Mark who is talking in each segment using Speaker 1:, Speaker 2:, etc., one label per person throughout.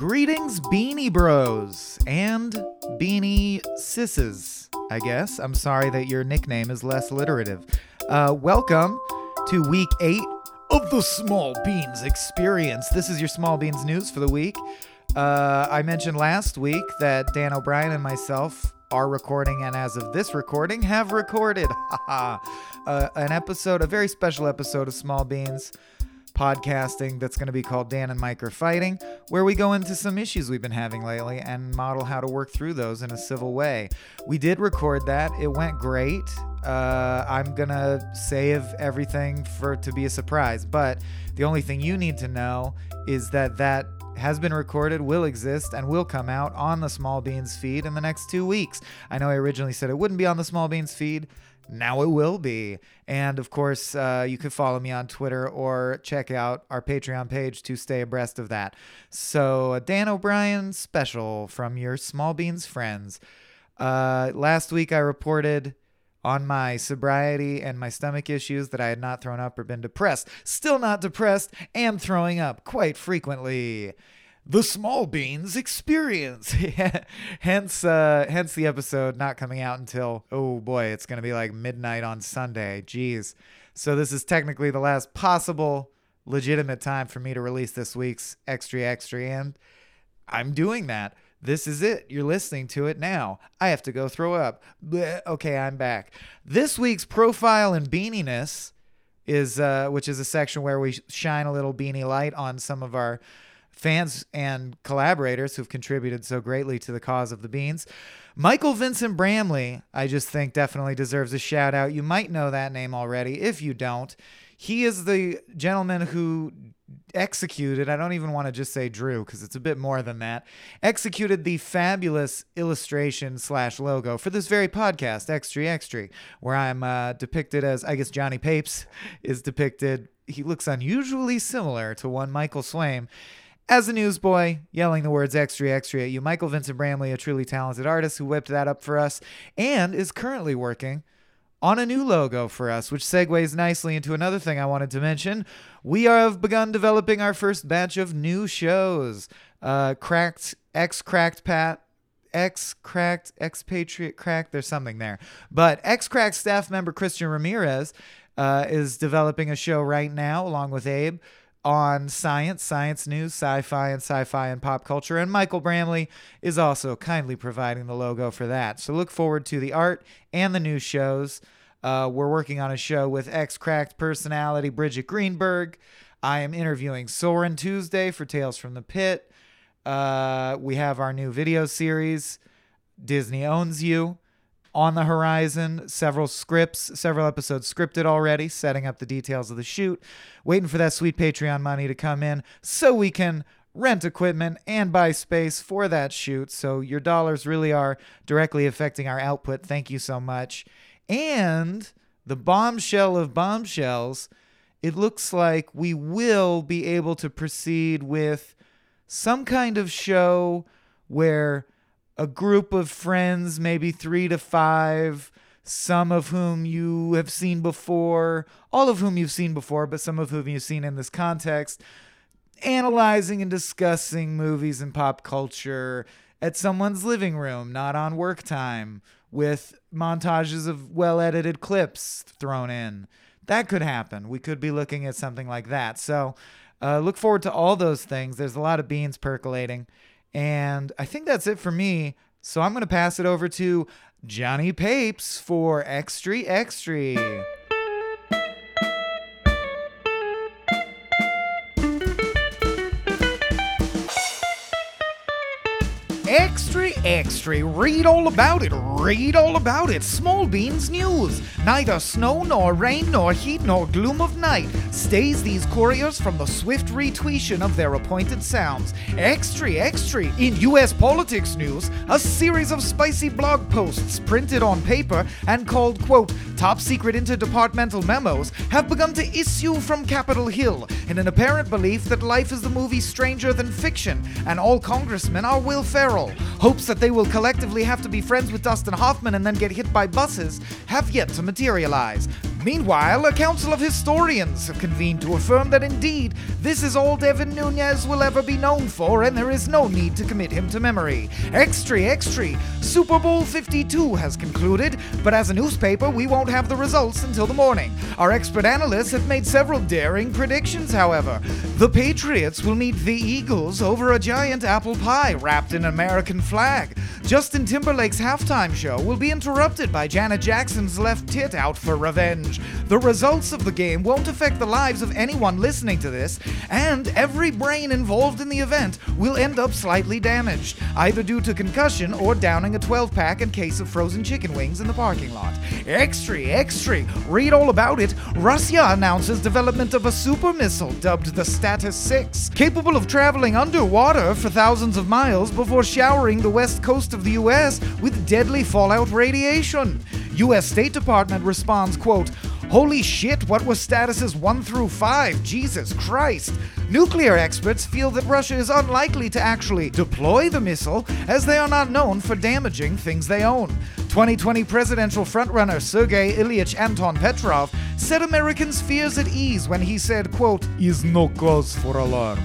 Speaker 1: Greetings, Beanie Bros and Beanie Sisses, I guess. I'm sorry that your nickname is less alliterative. Uh, welcome to week eight of the Small Beans Experience. This is your Small Beans news for the week. Uh, I mentioned last week that Dan O'Brien and myself are recording, and as of this recording, have recorded uh, an episode, a very special episode of Small Beans podcasting that's going to be called Dan and Mike Are Fighting, where we go into some issues we've been having lately and model how to work through those in a civil way. We did record that, it went great. Uh, I'm to save everything for to be a surprise, but the only thing you need to know is that that has been recorded, will exist, and will come out on the Small Beans feed in the next two weeks. I know I originally said it wouldn't be on the Small Beans feed. Now it will be. And of course, uh, you can follow me on Twitter or check out our Patreon page to stay abreast of that. So, a Dan O'Brien special from your Small Beans friends. Uh, last week, I reported on my sobriety and my stomach issues that I had not thrown up or been depressed. Still not depressed and throwing up quite frequently the small beans experience. Hence uh hence the episode not coming out until oh boy it's gonna be like midnight on sunday. Jeez. So this is technically the last possible legitimate time for me to release this week's extra extra and i'm doing that. This is it. You're listening to it now. I have to go throw up. Blech. okay i'm back. This week's profile and beaniness is uh which is a section where we shine a little beanie light on some of our fans and collaborators who've contributed so greatly to the cause of the beans. Michael Vincent Bramley, I just think definitely deserves a shout out. You might know that name already. If you don't, he is the gentleman who executed, I don't even want to just say drew because it's a bit more than that, executed the fabulous illustration slash logo for this very podcast, Extra Extra, where I'm uh, depicted as, I guess Johnny Papes is depicted. He looks unusually similar to one Michael Swaim as a newsboy, yelling the words extra, extra at you, Michael Vincent Bramley, a truly talented artist who whipped that up for us and is currently working on a new logo for us, which segues nicely into another thing I wanted to mention. We have begun developing our first batch of new shows. Uh, cracked, ex cracked Pat, ex cracked, expatriate cracked, there's something there. But ex cracked staff member Christian Ramirez uh, is developing a show right now along with Abe on science, science news, sci fi, and sci fi and pop culture. And Michael Bramley is also kindly providing the logo for that. So look forward to the art and the new shows. Uh, we're working on a show with ex cracked personality Bridget Greenberg. I am interviewing Soren Tuesday for Tales from the Pit. Uh, we have our new video series, Disney Owns You on the horizon, several scripts, several episodes scripted already, setting up the details of the shoot, waiting for that sweet Patreon money to come in so we can rent equipment and buy space for that shoot. So your dollars really are directly affecting our output. Thank you so much. And the bombshell of bombshells, it looks like we will be able to proceed with some kind of show where a group of friends, maybe three to five, some of whom you have seen before, all of whom you've seen before, but some of whom you've seen in this context, analyzing and discussing movies and pop culture at someone's living room, not on work time, with montages of well edited clips thrown in. That could happen. We could be looking at something like that. So, uh, look forward to all those things. There's a lot of beans percolating. And I think that's it for me. So I'm going to pass it over to Johnny Papes for Extra Extra. Extra, extra, read all about it, read all about it. Small Beans News. Neither snow nor rain nor heat nor gloom of night stays these couriers from the swift retweetion of their appointed sounds. Extra, extra. In U.S. politics news, a series of spicy blog posts printed on paper and called, quote, top secret interdepartmental memos have begun to issue from Capitol Hill in an apparent belief that life is the movie Stranger Than Fiction and all congressmen are Will Ferrell. Hopes that they will collectively have to be friends with Dustin Hoffman and then get hit by buses have yet to materialize. Meanwhile, a council of historians have convened to affirm that indeed this is all Devin Nunes will ever be known for, and there is no need to commit him to memory. Extra, extra. Super Bowl 52 has concluded, but as a newspaper, we won't have the results until the morning. Our expert analysts have made several daring predictions, however. The Patriots will meet the Eagles over a giant apple pie wrapped in an American flag. Justin Timberlake's halftime show will be interrupted by Janet Jackson's left tit out for revenge. The results of the game won't affect the lives of anyone listening to this, and every brain involved in the event will end up slightly damaged, either due to concussion or downing a 12 pack and case of frozen chicken wings in the parking lot. Extra, extra! Read all about it. Russia announces development of a super missile dubbed the Status 6, capable of traveling underwater for thousands of miles before showering the west coast of the US with deadly fallout radiation. US State Department responds, quote, Holy shit, what was statuses 1 through 5? Jesus Christ! Nuclear experts feel that Russia is unlikely to actually deploy the missile, as they are not known for damaging things they own. 2020 presidential frontrunner Sergei Ilyich Anton Petrov set Americans' fears at ease when he said, quote, is no cause for alarm.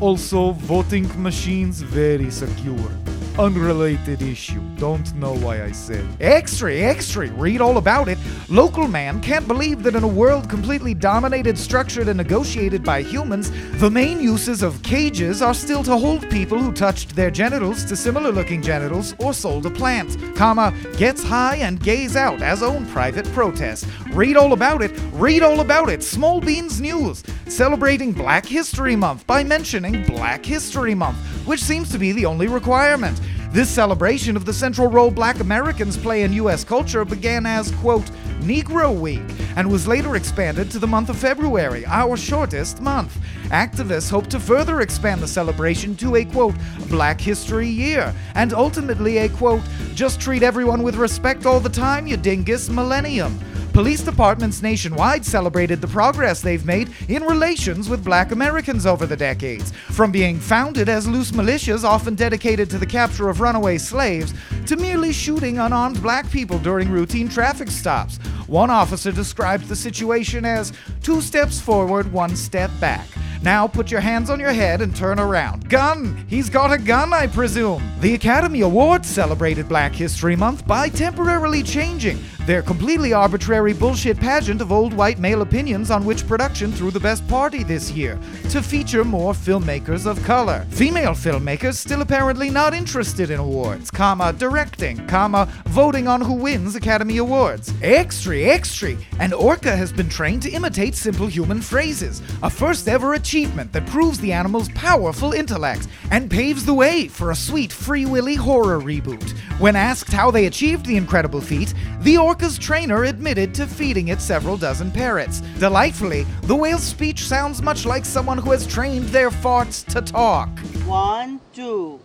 Speaker 1: Also, voting machines very secure. Unrelated issue. Don't know why I said. Extra, extra. Read all about it. Local man can't believe that in a world completely dominated, structured, and negotiated by humans, the main uses of cages are still to hold people who touched their genitals to similar looking genitals or sold a plant. Comma, gets high and gays out as own private protest. Read all about it. Read all about it. Small Beans News. Celebrating Black History Month by mentioning Black History Month, which seems to be the only requirement. This celebration of the central role black Americans play in U.S. culture began as, quote, Negro Week, and was later expanded to the month of February, our shortest month. Activists hope to further expand the celebration to a, quote, Black History Year, and ultimately a, quote, just treat everyone with respect all the time, you dingus millennium. Police departments nationwide celebrated the progress they've made in relations with black Americans over the decades, from being founded as loose militias often dedicated to the capture of runaway slaves, to merely shooting unarmed black people during routine traffic stops. One officer described the situation as two steps forward, one step back. Now put your hands on your head and turn around. Gun! He's got a gun, I presume. The Academy Awards celebrated Black History Month by temporarily changing their completely arbitrary bullshit pageant of old white male opinions on which production threw the best party this year to feature more filmmakers of color. Female filmmakers still apparently not interested in awards, comma, directing, comma, voting on who wins Academy Awards. Extra, extra! And Orca has been trained to imitate simple human phrases, a first ever achievement that proves the animal's powerful intellect and paves the way for a sweet Free Willy horror reboot. When asked how they achieved the incredible feat, the orca's trainer admitted to feeding it several dozen parrots. Delightfully, the whale's speech sounds much like someone who has trained their farts to talk.
Speaker 2: One, two.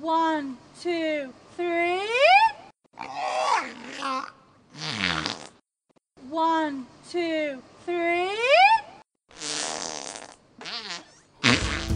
Speaker 3: One, two, three. One, two, three.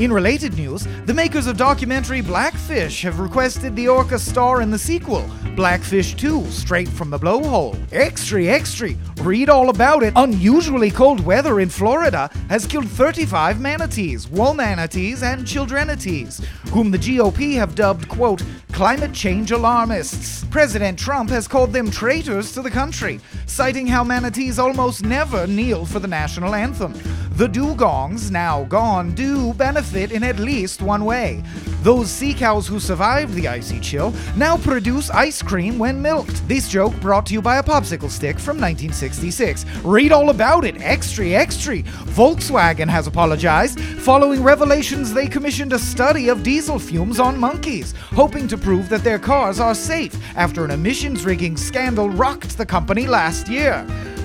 Speaker 1: In related news, the makers of documentary Blackfish have requested the orca star in the sequel, Blackfish 2, straight from the blowhole. Extra, extra! Read all about it. Unusually cold weather in Florida has killed 35 manatees, womanatees, and childrenatees, whom the GOP have dubbed, quote, climate change alarmists. President Trump has called them traitors to the country, citing how manatees almost never kneel for the national anthem. The dugongs, now gone, do benefit in at least one way. Those sea cows who survived the icy chill now produce ice cream when milked. This joke brought to you by a popsicle stick from 1966. Read all about it, extra, extra. Volkswagen has apologized following revelations they commissioned a study of diesel fumes on monkeys, hoping to prove that their cars are safe after an emissions rigging scandal rocked the company last year.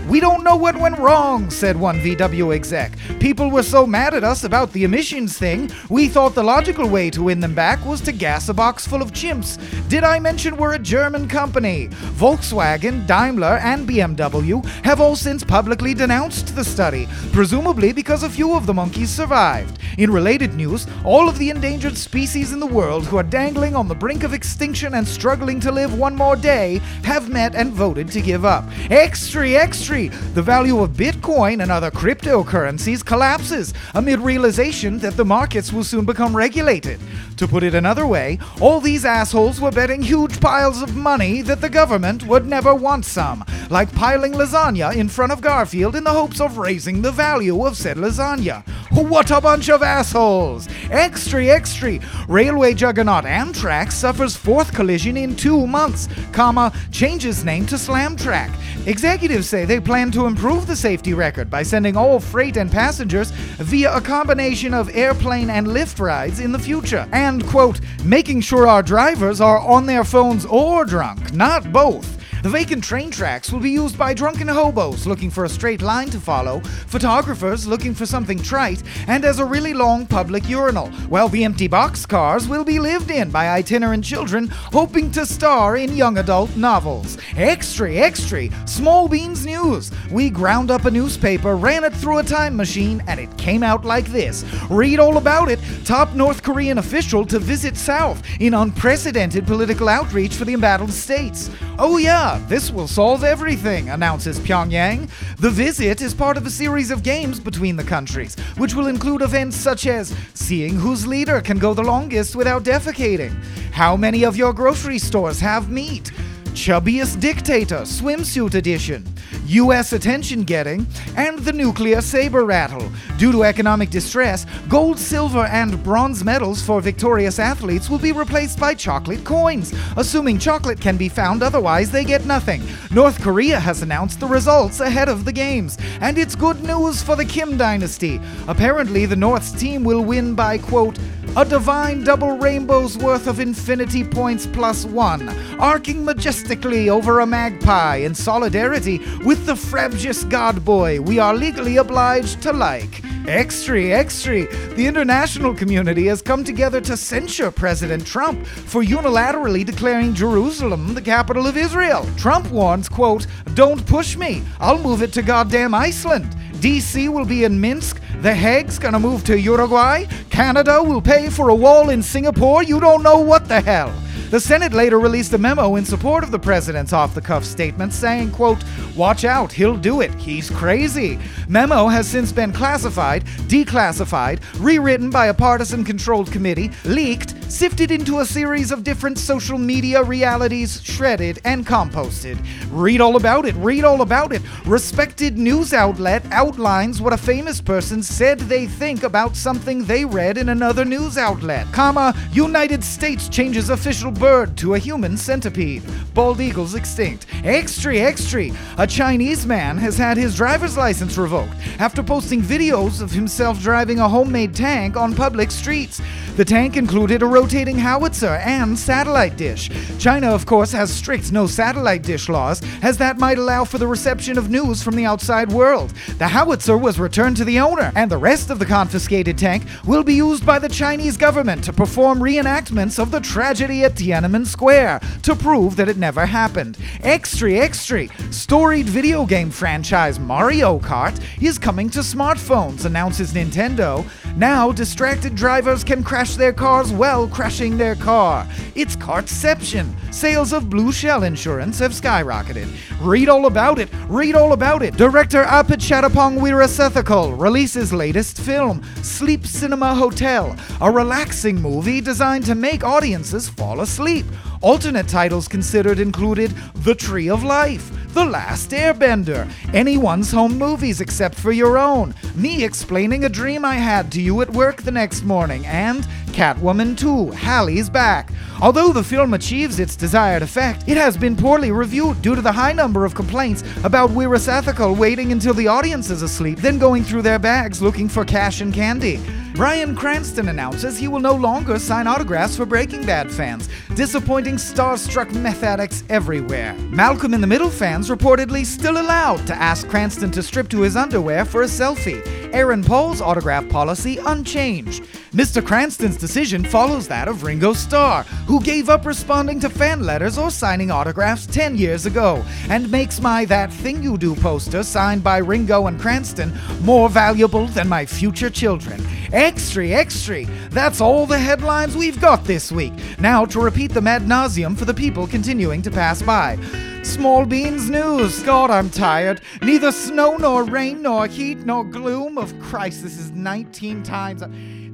Speaker 1: We don't know what went wrong, said one VW exec. People were so mad at us about the emissions thing, we thought the logical way to win them back was to gas a box full of chimps. Did I mention we're a German company? Volkswagen, Daimler, and BMW have all since publicly denounced the study, presumably because a few of the monkeys survived. In related news, all of the endangered species in the world who are dangling on the brink of extinction and struggling to live one more day have met and voted to give up. Extra, extra! The value of Bitcoin and other cryptocurrencies collapses amid realization that the markets will soon become regulated. To put it another way, all these assholes were betting huge piles of money that the government would never want some, like piling lasagna in front of Garfield in the hopes of raising the value of said lasagna. What a bunch of assholes! Extra, extra! Railway juggernaut Amtrak suffers fourth collision in two months, comma, changes name to Slamtrack. Executives say they plan to improve the safety record by sending all freight and passengers via a combination of airplane and lift rides in the future. And, quote, making sure our drivers are on their phones or drunk, not both. The vacant train tracks will be used by drunken hobos looking for a straight line to follow, photographers looking for something trite, and as a really long public urinal, while the empty boxcars will be lived in by itinerant children hoping to star in young adult novels. Extra, extra, Small Beans News. We ground up a newspaper, ran it through a time machine, and it came out like this. Read all about it. Top North Korean official to visit South in unprecedented political outreach for the embattled states. Oh, yeah, this will solve everything, announces Pyongyang. The visit is part of a series of games between the countries, which will include events such as seeing whose leader can go the longest without defecating, how many of your grocery stores have meat, Chubbiest Dictator Swimsuit Edition, U.S. attention getting, and the nuclear saber rattle. Due to economic distress, gold, silver, and bronze medals for victorious athletes will be replaced by chocolate coins. Assuming chocolate can be found, otherwise, they get nothing. North Korea has announced the results ahead of the games, and it's good news for the Kim dynasty. Apparently, the North's team will win by, quote, a divine double rainbow's worth of infinity points plus one, arcing majestically over a magpie in solidarity with the frabjous god boy we are legally obliged to like. Extra, extra! The international community has come together to censure President Trump for unilaterally declaring Jerusalem the capital of Israel. Trump warns, quote, Don't push me, I'll move it to goddamn Iceland. DC will be in Minsk. The Hague's gonna move to Uruguay. Canada will pay for a wall in Singapore. You don't know what the hell. The Senate later released a memo in support of the president's off-the-cuff statement saying, quote, "Watch out, he'll do it. He's crazy." Memo has since been classified, declassified, rewritten by a partisan-controlled committee, leaked, sifted into a series of different social media realities, shredded and composted. Read all about it. Read all about it. Respected news outlet outlines what a famous person said they think about something they read in another news outlet. Comma, United States changes official bird to a human centipede. Bald eagles extinct. Extra, extra. A Chinese man has had his driver's license revoked after posting videos of himself driving a homemade tank on public streets. The tank included a rotating howitzer and satellite dish. China, of course, has strict no satellite dish laws, as that might allow for the reception of news from the outside world. The howitzer was returned to the owner, and the rest of the confiscated tank will be used by the Chinese government to perform reenactments of the tragedy at Tiananmen Square to prove that it never happened. Extra, extra! Storied video game franchise Mario Kart is coming to smartphones, announces Nintendo. Now, distracted drivers can crash their cars while crashing their car. It's Cartception. Sales of Blue Shell insurance have skyrocketed. Read all about it. Read all about it. Director Apit Apichatapong Weerasethakul releases latest film, Sleep Cinema Hotel, a relaxing movie designed to make audiences fall asleep. Alternate titles considered included The Tree of Life, The Last Airbender, Anyone's Home Movies Except for Your Own, Me Explaining a Dream I Had to You at Work the Next Morning, and Catwoman 2, Halle's Back. Although the film achieves its desired effect, it has been poorly reviewed due to the high number of complaints about Weerasethakul waiting until the audience is asleep, then going through their bags looking for cash and candy. Bryan Cranston announces he will no longer sign autographs for Breaking Bad fans, disappointing starstruck meth addicts everywhere. Malcolm in the Middle fans reportedly still allowed to ask Cranston to strip to his underwear for a selfie. Aaron Paul's autograph policy unchanged. Mr. Cranston's decision follows that of Ringo Starr, who gave up responding to fan letters or signing autographs 10 years ago, and makes my That Thing You Do poster signed by Ringo and Cranston more valuable than my future children. Extra, extra! That's all the headlines we've got this week. Now to repeat them ad nauseum for the people continuing to pass by. Small Beans News. God, I'm tired. Neither snow nor rain nor heat nor gloom of Christ. This is 19 times.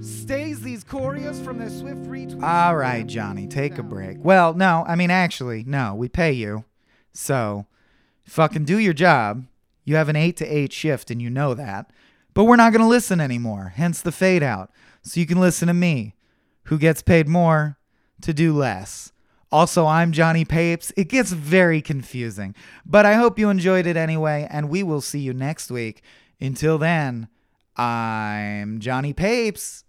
Speaker 1: Stays these couriers from their swift retweets. All right, Johnny, take a break. Well, no, I mean, actually, no, we pay you. So, fucking do your job. You have an 8 to 8 shift and you know that. But we're not going to listen anymore, hence the fade out. So you can listen to me, who gets paid more to do less. Also, I'm Johnny Papes. It gets very confusing, but I hope you enjoyed it anyway, and we will see you next week. Until then, I'm Johnny Papes.